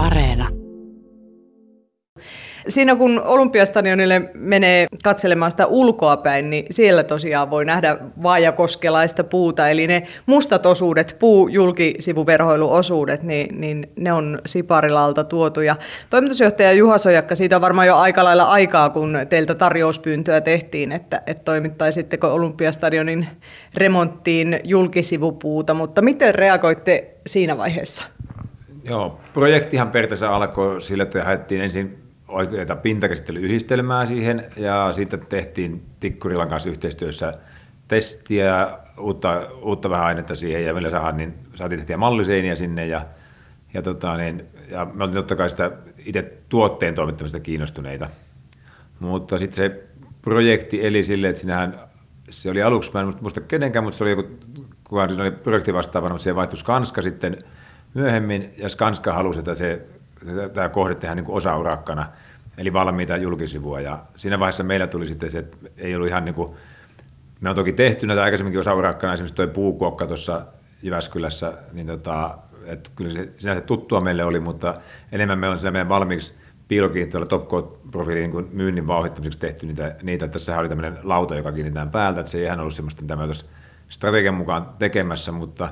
Areena. Siinä kun Olympiastadionille menee katselemaan sitä ulkoapäin, niin siellä tosiaan voi nähdä vaajakoskelaista puuta, eli ne mustat osuudet, puu julkisivuverhoiluosuudet, niin, niin ne on Siparilalta tuotu. Ja toimitusjohtaja Juha Sojakka, siitä on varmaan jo aika lailla aikaa, kun teiltä tarjouspyyntöä tehtiin, että, että toimittaisitteko Olympiastadionin remonttiin julkisivupuuta, mutta miten reagoitte siinä vaiheessa? Joo, projektihan periaatteessa alkoi sillä, että haettiin ensin oikeita pintakäsittelyyhdistelmää siihen ja sitten tehtiin Tikkurilan kanssa yhteistyössä testiä, uutta, uutta vähän ainetta siihen ja millä saadaan, niin saatiin tehtiä malliseiniä sinne ja, ja, tota, niin, ja me oltiin totta kai sitä itse tuotteen toimittamista kiinnostuneita. Mutta sitten se projekti eli sille, että sinähän se oli aluksi, mä en muista kenenkään, mutta se oli joku, kukaan se oli projekti vastaavana, mutta se vaihtui Skanska sitten myöhemmin, ja Skanska halusi, että se tämä kohde tehdään niin osa-urakkana, eli valmiita julkisivua. Ja siinä vaiheessa meillä tuli sitten se, että ei ollut ihan niin kuin, me on toki tehty näitä aikaisemminkin osa-urakkana, esimerkiksi tuo puukuokka tuossa Jyväskylässä, niin tota, että kyllä se sinänsä tuttua meille oli, mutta enemmän me on siellä meidän valmiiksi piilokiinnittävällä top-profiilin niin myynnin vauhdittamiseksi tehty niitä, niitä. Tässä oli tämmöinen lauta, joka kiinnitetään päältä, että se ei ihan ollut semmoista, mitä me strategian mukaan tekemässä, mutta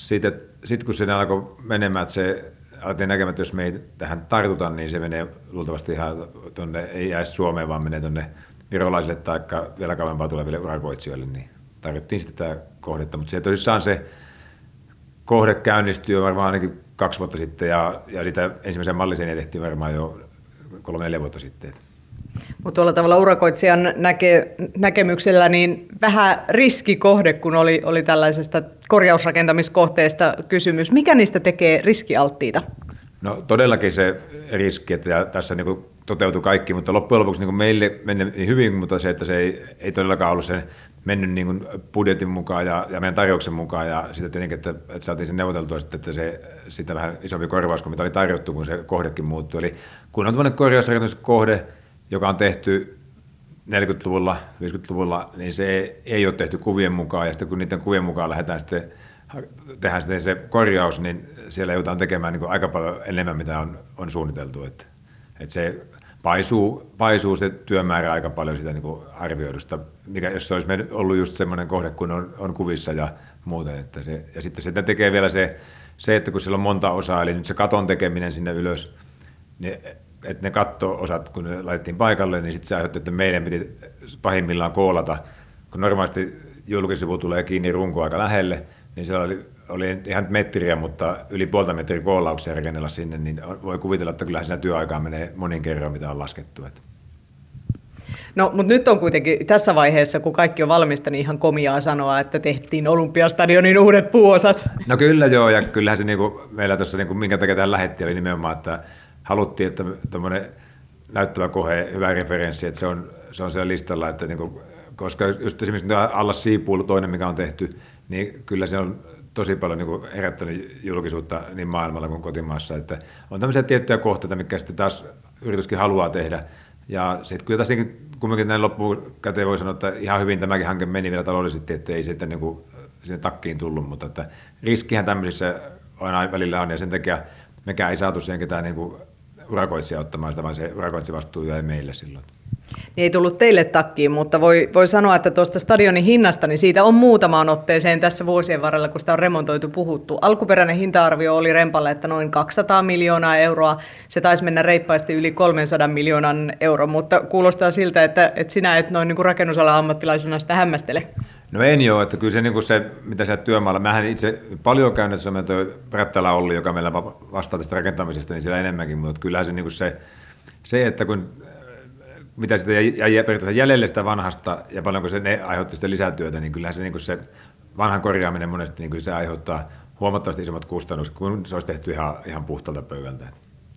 sitten sit kun se alkoi menemään, että se alettiin näkemään, että jos me ei tähän tartuta, niin se menee luultavasti ihan tuonne, ei jää Suomeen, vaan menee tuonne virolaisille tai vielä kauempaa tuleville urakoitsijoille, niin tarvittiin sitten tämä kohdetta. Mutta se tosissaan se kohde käynnistyi varmaan ainakin kaksi vuotta sitten ja, ja sitä ensimmäisen mallisen tehtiin varmaan jo kolme neljä vuotta sitten. Mutta tuolla tavalla urakoitsijan näke, näkemyksellä niin vähän riskikohde, kun oli, oli tällaisesta korjausrakentamiskohteesta kysymys. Mikä niistä tekee riskialttiita? No todellakin se riski, että tässä niin toteutui kaikki, mutta loppujen lopuksi niin meille meni niin hyvin, mutta se, että se ei, ei todellakaan ollut se mennyt niin kuin budjetin mukaan ja, ja meidän tarjouksen mukaan ja sitten tietenkin, että, että saatiin sen neuvoteltua sitten, että se sitä vähän isompi korvaus kuin mitä oli tarjottu, kun se kohdekin muuttui. Eli kun on tämmöinen korjausrakennuskohde, joka on tehty 40-luvulla, 50-luvulla, niin se ei ole tehty kuvien mukaan, ja sitten kun niiden kuvien mukaan lähdetään sitten tehdään sitten se korjaus, niin siellä joudutaan tekemään niin aika paljon enemmän, mitä on, on suunniteltu. Että, että se paisuu, paisuu se työmäärä aika paljon sitä niin arvioidusta, mikä jos se olisi ollut just semmoinen kohde, kun on, on kuvissa ja muuten. Että se, ja sitten sitä tekee vielä se, se, että kun sillä on monta osaa, eli nyt se katon tekeminen sinne ylös, niin että ne katto-osat, kun ne laitettiin paikalle, niin sitten se aiheutti, että meidän piti pahimmillaan koolata, kun normaalisti julkisivu tulee kiinni runko aika lähelle, niin siellä oli, oli ihan metriä, mutta yli puolta metriä koolauksia rakennella sinne, niin voi kuvitella, että kyllähän siinä työaikaa menee monin kerran, mitä on laskettu. Että. No, mutta nyt on kuitenkin tässä vaiheessa, kun kaikki on valmista, niin ihan komiaa sanoa, että tehtiin Olympiastadionin uudet puuosat. No kyllä joo, ja kyllähän se niinku, meillä tuossa, niinku, minkä takia tähän lähetti, oli nimenomaan, että haluttiin, että tuommoinen näyttävä kohe, hyvä referenssi, että se on, se on siellä listalla, että niin kuin, koska just esimerkiksi alla siipuulu toinen, mikä on tehty, niin kyllä se on tosi paljon niin kuin herättänyt julkisuutta niin maailmalla kuin kotimaassa. Että on tämmöisiä tiettyjä kohteita, mitkä sitten taas yrityskin haluaa tehdä. Ja sitten kyllä tässä kumminkin näin loppuun käteen voi sanoa, että ihan hyvin tämäkin hanke meni vielä taloudellisesti, että ei sitten niin sinne takkiin tullut, mutta että riskihän tämmöisissä aina välillä on ja sen takia mekään ei saatu siihen ketään niin kuin urakoitsija ottamaan sitä, vaan se urakoitsivastuu jäi meille silloin. Niin ei tullut teille takkiin, mutta voi, voi sanoa, että tuosta stadionin hinnasta, niin siitä on muutamaan otteeseen tässä vuosien varrella, kun sitä on remontoitu, puhuttu. Alkuperäinen hinta-arvio oli rempalle, että noin 200 miljoonaa euroa. Se taisi mennä reippaasti yli 300 miljoonan euron, mutta kuulostaa siltä, että, että sinä et noin niin kuin rakennusalan ammattilaisena sitä hämmästele. No en joo, että kyllä se, niin kuin se mitä sä työmaalla, mähän itse paljon käynyt, se on tuo Prättälä Olli, joka meillä vastaa tästä rakentamisesta, niin siellä enemmänkin, mutta kyllähän se, niin kuin se, se, että kun mitä sitä jäi periaatteessa jäljelle sitä vanhasta ja paljonko se ne aiheutti sitä lisätyötä, niin kyllähän se, niin kuin se vanhan korjaaminen monesti niin kuin se aiheuttaa huomattavasti isommat kustannukset, kun se olisi tehty ihan, ihan puhtalta pöydältä.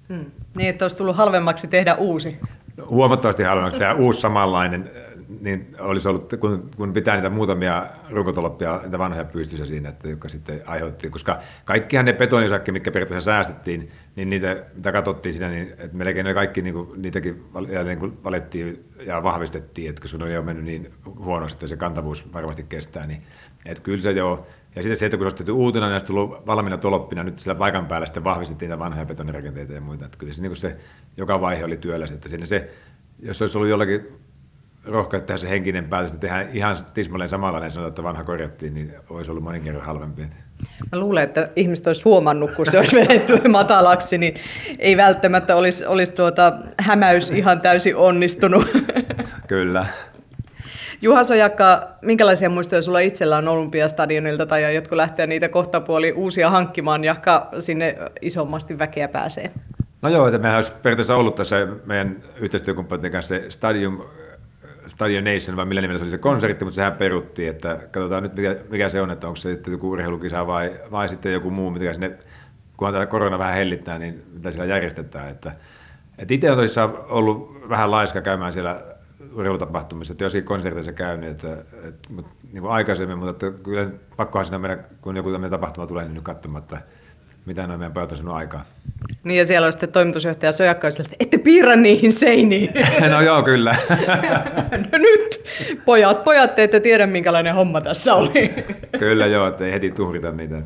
Hmm. Niin, että olisi tullut halvemmaksi tehdä uusi. No, huomattavasti halvemmaksi tehdä uusi samanlainen niin olisi ollut, kun, kun pitää niitä muutamia runkotoloppia, niitä vanhoja pystyssä siinä, että, jotka sitten aiheutti, koska kaikkihan ne betonisakki, mitkä periaatteessa säästettiin, niin niitä, mitä katsottiin siinä, niin että melkein ne kaikki niin kuin, niitäkin niin kuin valettiin ja vahvistettiin, että koska ne on mennyt niin huonosti, että se kantavuus varmasti kestää, niin että kyllä se jo, Ja sitten se, että kun se olisi uutena, niin olisi tullut valmiina toloppina, nyt sillä paikan päällä sitten vahvistettiin niitä vanhoja betonirakenteita ja muita. Että kyllä se, niin se joka vaihe oli työllä. Että siinä se, jos olisi ollut jollakin tehdä se henkinen päätös, että tehdään ihan tismalleen samanlainen sanotaan, että vanha korjattiin, niin olisi ollut monin kerran halvempi. Mä luulen, että ihmiset olisi huomannut, kun se olisi vedetty matalaksi, niin ei välttämättä olisi, olisi tuota hämäys ihan täysin onnistunut. Kyllä. Juha Sojakka, minkälaisia muistoja sulla itsellä on Olympiastadionilta tai jotkut lähteä niitä kohtapuoli uusia hankkimaan, jaka sinne isommasti väkeä pääsee? No joo, että mehän olisi periaatteessa ollut tässä meidän yhteistyökumppaneiden kanssa se Stadium Stadion Nation, vai millä nimellä se oli se konsertti, mutta sehän peruttiin, että katsotaan nyt mikä, mikä se on, että onko se sitten joku urheilukisa vai, vai sitten joku muu, mitä sinne, kunhan tämä korona vähän hellittää, niin mitä siellä järjestetään. Että, että itse on tosissaan ollut vähän laiska käymään siellä urheilutapahtumissa, että joskin konserteissa käynyt, että, että, mutta, niin kuin aikaisemmin, mutta että kyllä pakkohan siinä mennä, kun joku tämmöinen tapahtuma tulee, niin nyt katsomatta, mitä noin meidän pojat on aikaa. Niin ja siellä on sitten toimitusjohtaja Sojakka, että ette piirrä niihin seiniin. no joo, kyllä. no nyt, pojat, pojat, te ette tiedä minkälainen homma tässä oli. kyllä joo, että ei heti tuhrita niitä.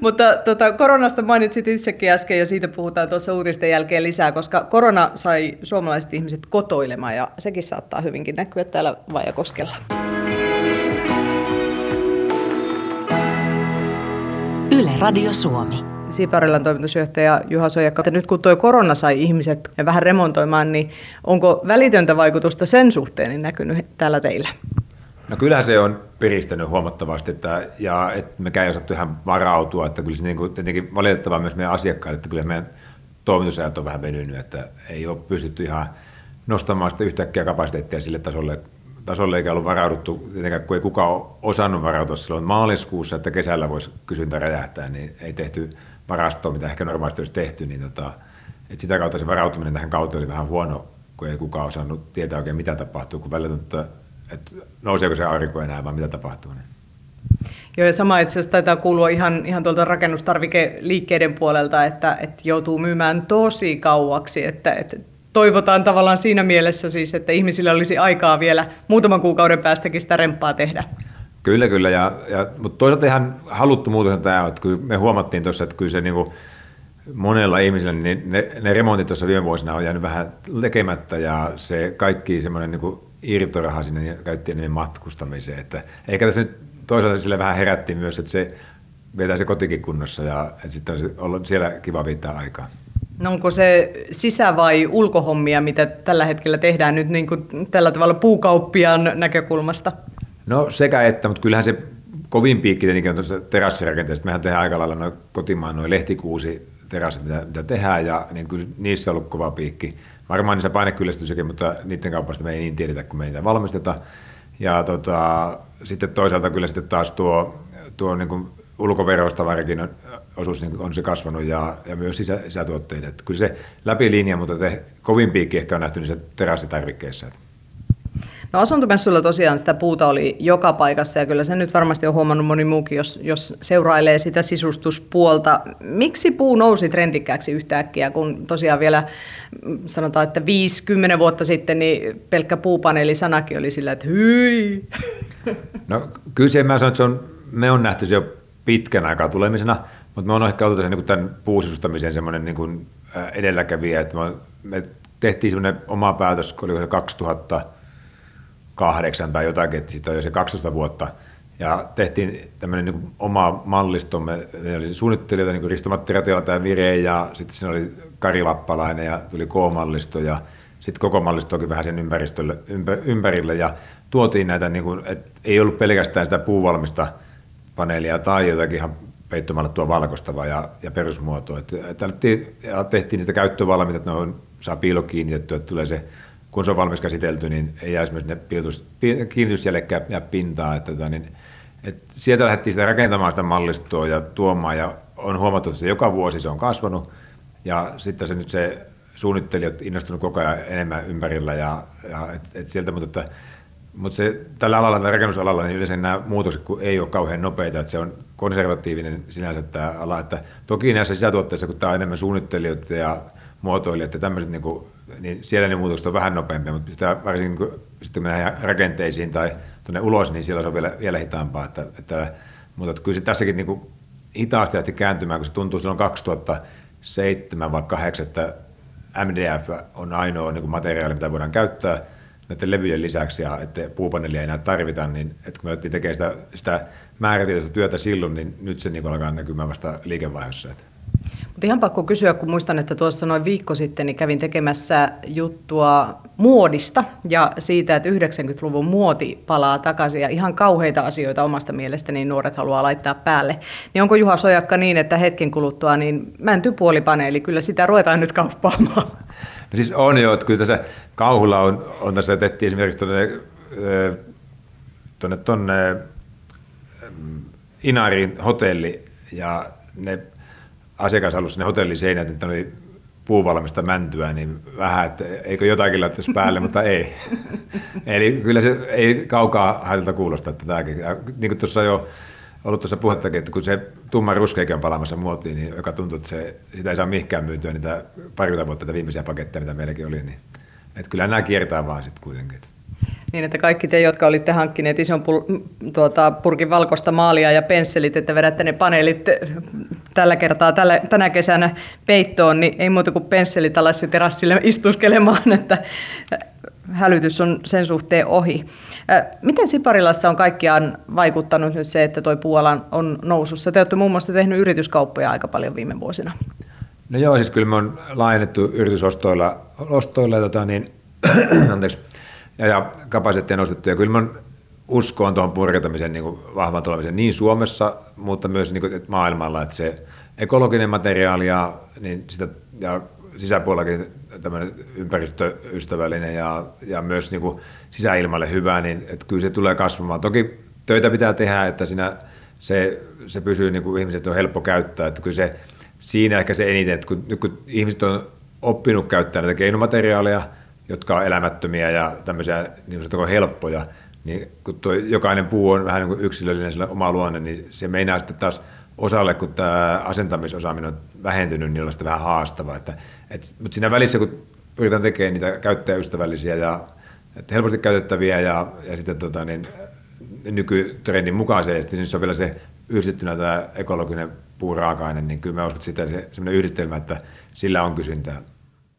Mutta tota, koronasta mainitsit itsekin äsken ja siitä puhutaan tuossa uutisten jälkeen lisää, koska korona sai suomalaiset ihmiset kotoilemaan ja sekin saattaa hyvinkin näkyä täällä Vajakoskella. Yle Radio Suomi. Siiparilan toimitusjohtaja Juha Sojakka, että nyt kun tuo korona sai ihmiset vähän remontoimaan, niin onko välitöntä vaikutusta sen suhteen niin näkynyt täällä teillä? No kyllä se on piristänyt huomattavasti, että, ja että me ei osattu ihan varautua, että kyllä se niin kuin, tietenkin valitettavaa myös meidän asiakkaille, että kyllä meidän toimitusajat on vähän venynyt, että ei ole pystytty ihan nostamaan sitä yhtäkkiä kapasiteettia sille tasolle, tasolle eikä ollut varauduttu, tietenkään kun ei kukaan osannut varautua silloin maaliskuussa, että kesällä voisi kysyntä räjähtää, niin ei tehty varastoa, mitä ehkä normaalisti olisi tehty, niin tota, että sitä kautta se varautuminen tähän kauteen oli vähän huono, kun ei kukaan osannut tietää oikein mitä tapahtuu, kun välillä tuntuu, että nouseeko se aurinko enää vai mitä tapahtuu. Niin. Joo, ja sama itse asiassa taitaa kuulua ihan, ihan tuolta rakennustarvikeliikkeiden puolelta, että, että joutuu myymään tosi kauaksi, että, että toivotaan tavallaan siinä mielessä siis, että ihmisillä olisi aikaa vielä muutaman kuukauden päästäkin sitä remppaa tehdä. Kyllä, kyllä. Ja, ja, mutta toisaalta ihan haluttu muutos tämä, että kyllä me huomattiin tuossa, että kyllä se niin kuin monella ihmisellä, niin ne, ne remontit tuossa viime vuosina on jäänyt vähän tekemättä ja se kaikki semmoinen niin irtoraha sinne käytti matkustamiseen. Että ehkä tässä nyt toisaalta sille vähän herättiin myös, että se vetää se kotikin kunnossa ja sitten olisi ollut siellä kiva viittää aikaa. No onko se sisä- vai ulkohommia, mitä tällä hetkellä tehdään nyt niin kuin tällä tavalla puukauppiaan näkökulmasta? No sekä että, mutta kyllähän se kovin piikki tietenkin on tuossa terassirakenteessa. Mehän tehdään aika lailla noin kotimaan noin lehtikuusi terassit, mitä, mitä tehdään, ja niin kyllä niissä on ollut kova piikki. Varmaan niissä painekyllästyssäkin, mutta niiden kaupasta me ei niin tiedetä, kun me ei niitä valmisteta. Ja tota, sitten toisaalta kyllä sitten taas tuo, tuo niin kuin ulkoverostavarikin osuus niin on se kasvanut ja, ja myös sisä, sisätuotteet. Että kyllä se läpi linja, mutta te, kovin piikki ehkä on nähty niissä terassitarvikkeissa. No asuntomessuilla tosiaan sitä puuta oli joka paikassa ja kyllä se nyt varmasti on huomannut moni muukin, jos, jos seurailee sitä sisustuspuolta. Miksi puu nousi trendikkääksi yhtäkkiä, kun tosiaan vielä mm, sanotaan, että 50 vuotta sitten niin pelkkä puupaneelisanakin oli sillä, että hyi. No kyllä se, mä sanon, että se on, me on nähty se jo pitkän aikaa tulemisena, mutta me on ehkä ollut niin tämän puusisustamisen semmoinen niin kuin edelläkävijä, että me tehtiin semmoinen oma päätös, kun oli 2000 kahdeksan tai jotakin, että siitä on jo se 12 vuotta. Ja tehtiin tämmöinen niin oma mallisto. Me, me oli suunnittelijoita niin Risto-Matti Ratila tai Vire ja sitten siinä oli Kari Lappalainen ja tuli K-mallisto ja sitten koko mallisto onkin vähän sen ympäristölle, ympä, ympärille ja tuotiin näitä, niin kuin, että ei ollut pelkästään sitä puuvalmista paneelia tai jotakin ihan peittomallettua valkoistavaa ja, ja perusmuotoa. Että, että ja tehtiin sitä käyttövalmiita, että ne saa piilo kiinnitettyä, että tulee se kun se on valmis käsitelty, niin ei jää esimerkiksi ne kiinnitysjällekään ja pintaa. Että, tota niin, että sieltä lähdettiin sitä rakentamaan sitä mallistoa ja tuomaan, ja on huomattu, että se joka vuosi se on kasvanut, ja sitten se nyt se suunnittelijat innostunut koko ajan enemmän ympärillä, ja, ja et, et sieltä, mutta, että, mutta tällä alalla, rakennusalalla, niin yleensä nämä muutokset kun ei ole kauhean nopeita, että se on konservatiivinen sinänsä tämä ala, että toki näissä sisätuotteissa, kun tämä on enemmän suunnittelijoita ja muotoilijat ja tämmöiset, niin, kuin, niin siellä ne muutokset on vähän nopeampia, mutta sitä varsinkin niin sitten kun rakenteisiin tai tuonne ulos, niin siellä se on vielä, vielä hitaampaa. Että, että mutta kyllä se tässäkin niin kuin hitaasti lähti kääntymään, kun se tuntuu silloin 2007 vai 2008, että MDF on ainoa niin kuin materiaali, mitä voidaan käyttää näiden levyjen lisäksi ja että puupaneelia ei enää tarvita, niin että kun me otettiin tekemään sitä, sitä määrätietoista työtä silloin, niin nyt se niin alkaa näkymään vasta liikevaihdossa. Mutta ihan pakko kysyä, kun muistan, että tuossa noin viikko sitten niin kävin tekemässä juttua muodista ja siitä, että 90-luvun muoti palaa takaisin ja ihan kauheita asioita omasta mielestäni niin nuoret haluaa laittaa päälle. Niin onko Juha Sojakka niin, että hetken kuluttua niin mäntypuolipaneeli, kyllä sitä ruvetaan nyt kauppaamaan? Siis on jo, että kyllä tässä kauhulla on, on tässä tehtiin esimerkiksi tuonne, tuonne, tuonne Inarin hotelli ja ne asiakas halusi sinne hotelliseinät, että oli puuvalmista mäntyä, niin vähän, että eikö jotakin laittaisi päälle, mutta ei. Eli kyllä se ei kaukaa haitalta kuulosta, että tämäkin. Niin kuin tuossa jo ollut tuossa puhettakin, että kun se tumma ruskeikin on palaamassa muotiin, niin joka tuntuu, että se, sitä ei saa mihinkään myytyä niitä parikymmentä vuotta viimeisiä paketteja, mitä meilläkin oli. Niin, että kyllä nämä kiertää vaan sitten kuitenkin. Niin, että kaikki te, jotka olitte hankkineet ison pul- tuota, purkin valkoista maalia ja pensselit, että vedätte ne paneelit tällä kertaa tällä, tänä kesänä peittoon, niin ei muuta kuin pensselit alas terassille istuskelemaan, että hälytys on sen suhteen ohi. Miten Siparilassa on kaikkiaan vaikuttanut nyt se, että tuo Puolan on nousussa? Te olette muun muassa tehnyt yrityskauppoja aika paljon viime vuosina. No joo, siis kyllä me on laajennettu yritysostoilla ostoilla, tota, niin, anteeksi, ja, ja kapasiteettia nostettu. Ja kyllä mä uskoon tuohon purkautumisen niin vahvan tulemisen niin Suomessa, mutta myös niin kuin, maailmalla, että se ekologinen materiaali ja, niin sitä, ja sisäpuolellakin tämmöinen ympäristöystävällinen ja, ja myös niin kuin sisäilmalle hyvä, niin että kyllä se tulee kasvamaan. Toki töitä pitää tehdä, että siinä se, se pysyy, niin kuin ihmiset on helppo käyttää, että kyllä se, siinä ehkä se eniten, että kun, kun ihmiset on oppinut käyttää näitä keinomateriaaleja, jotka on elämättömiä ja tämmöisiä niin kuin helppoja, niin kun tuo jokainen puu on vähän niin kuin yksilöllinen sillä oma luonne, niin se meinaa sitten taas osalle, kun tämä asentamisosaaminen on vähentynyt, niin on sitä vähän haastavaa. Että, et, mutta siinä välissä, kun pyritään tekemään niitä käyttäjäystävällisiä ja että helposti käytettäviä ja, ja sitten tota, niin, nykytrendin mukaisesti, niin se on vielä se yhdistettynä tämä ekologinen puuraaka-aine, niin kyllä mä uskon, että sitä se, sellainen yhdistelmä, että sillä on kysyntää.